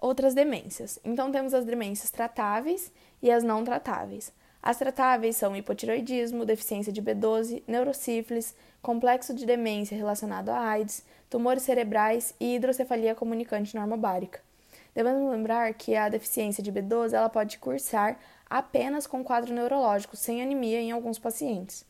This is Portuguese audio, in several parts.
Outras demências. Então, temos as demências tratáveis e as não tratáveis. As tratáveis são hipotiroidismo, deficiência de B12, neurosífilis, complexo de demência relacionado a AIDS, tumores cerebrais e hidrocefalia comunicante normobárica. Devemos lembrar que a deficiência de B12 ela pode cursar apenas com quadro neurológico, sem anemia em alguns pacientes.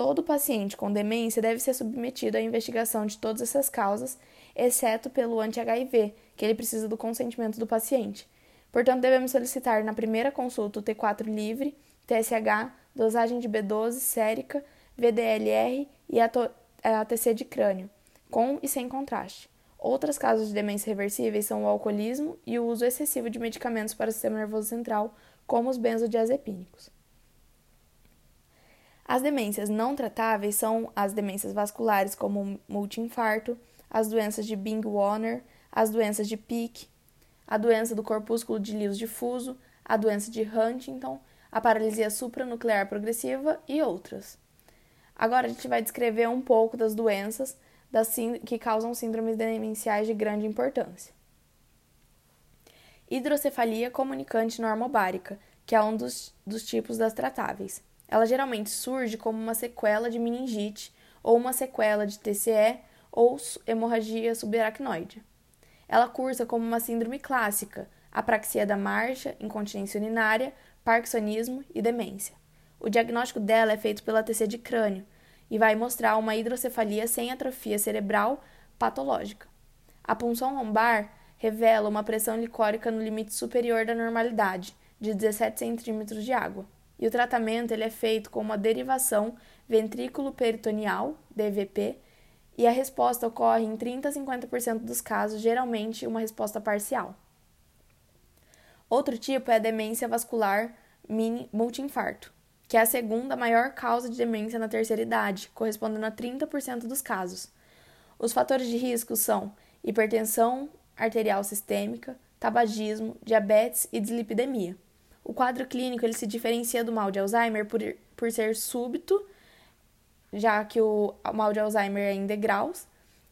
Todo paciente com demência deve ser submetido à investigação de todas essas causas, exceto pelo anti-HIV, que ele precisa do consentimento do paciente. Portanto, devemos solicitar na primeira consulta o T4 livre, TSH, dosagem de B12, sérica, VDLR e ATC de crânio, com e sem contraste. Outras causas de demência reversíveis são o alcoolismo e o uso excessivo de medicamentos para o sistema nervoso central, como os benzodiazepínicos. As demências não tratáveis são as demências vasculares, como multiinfarto, as doenças de Bing-Warner, as doenças de Pick, a doença do corpúsculo de Lewis difuso, a doença de Huntington, a paralisia supranuclear progressiva e outras. Agora a gente vai descrever um pouco das doenças das que causam síndromes demenciais de grande importância. Hidrocefalia comunicante normobárica, que é um dos, dos tipos das tratáveis. Ela geralmente surge como uma sequela de meningite ou uma sequela de TCE ou hemorragia subaracnoide. Ela cursa como uma síndrome clássica, apraxia da marcha, incontinência urinária, parkinsonismo e demência. O diagnóstico dela é feito pela TC de crânio e vai mostrar uma hidrocefalia sem atrofia cerebral patológica. A punção lombar revela uma pressão licórica no limite superior da normalidade, de 17 centímetros de água e o tratamento ele é feito com uma derivação ventrículo-peritoneal, DVP, e a resposta ocorre em 30 a 50% dos casos, geralmente uma resposta parcial. Outro tipo é a demência vascular multiinfarto, que é a segunda maior causa de demência na terceira idade, correspondendo a 30% dos casos. Os fatores de risco são hipertensão arterial sistêmica, tabagismo, diabetes e dislipidemia. O quadro clínico ele se diferencia do mal de Alzheimer por, por ser súbito, já que o mal de Alzheimer é em degraus,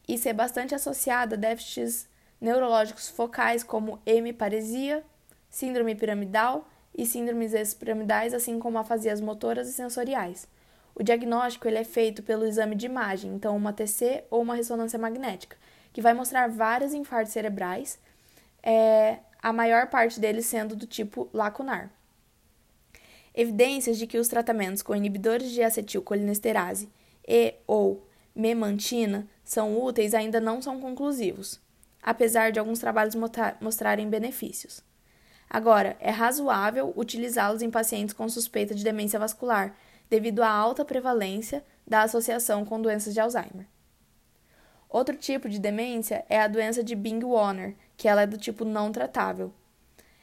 e ser bastante associado a déficits neurológicos focais como hemiparesia, síndrome piramidal e síndromes expiramidais, assim como afasias motoras e sensoriais. O diagnóstico ele é feito pelo exame de imagem, então uma TC ou uma ressonância magnética, que vai mostrar vários infartos cerebrais, é, a maior parte deles sendo do tipo lacunar. Evidências de que os tratamentos com inibidores de acetilcolinesterase e ou memantina são úteis ainda não são conclusivos, apesar de alguns trabalhos mostrarem benefícios. Agora, é razoável utilizá-los em pacientes com suspeita de demência vascular, devido à alta prevalência da associação com doenças de Alzheimer. Outro tipo de demência é a doença de Bing-Warner, que ela é do tipo não tratável.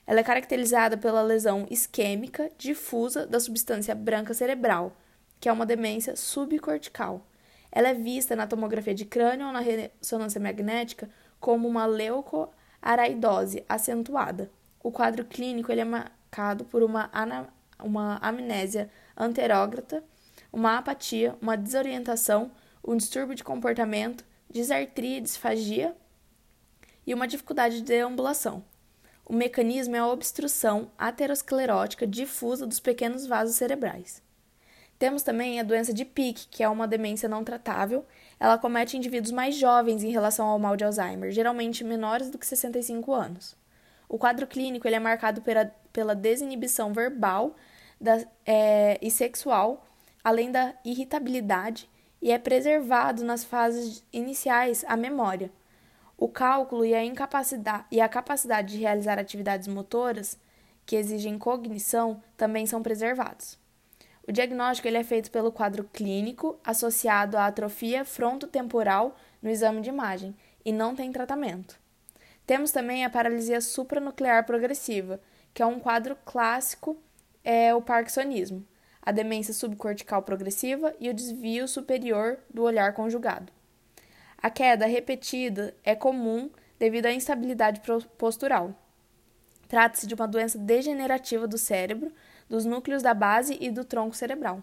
Ela é caracterizada pela lesão isquêmica difusa da substância branca cerebral, que é uma demência subcortical. Ela é vista na tomografia de crânio ou na ressonância magnética como uma leucoaraidose acentuada. O quadro clínico ele é marcado por uma, uma amnésia anterógrata, uma apatia, uma desorientação, um distúrbio de comportamento, disartria e disfagia e uma dificuldade de deambulação. O mecanismo é a obstrução aterosclerótica difusa dos pequenos vasos cerebrais. Temos também a doença de Pick, que é uma demência não tratável. Ela comete indivíduos mais jovens em relação ao mal de Alzheimer, geralmente menores do que 65 anos. O quadro clínico ele é marcado pela, pela desinibição verbal da, é, e sexual, além da irritabilidade, e é preservado nas fases iniciais a memória, o cálculo e a incapacidade e a capacidade de realizar atividades motoras que exigem cognição também são preservados. O diagnóstico ele é feito pelo quadro clínico associado à atrofia frontotemporal no exame de imagem e não tem tratamento. Temos também a paralisia supranuclear progressiva, que é um quadro clássico, é o parkinsonismo, a demência subcortical progressiva e o desvio superior do olhar conjugado. A queda repetida é comum devido à instabilidade postural. Trata-se de uma doença degenerativa do cérebro, dos núcleos da base e do tronco cerebral.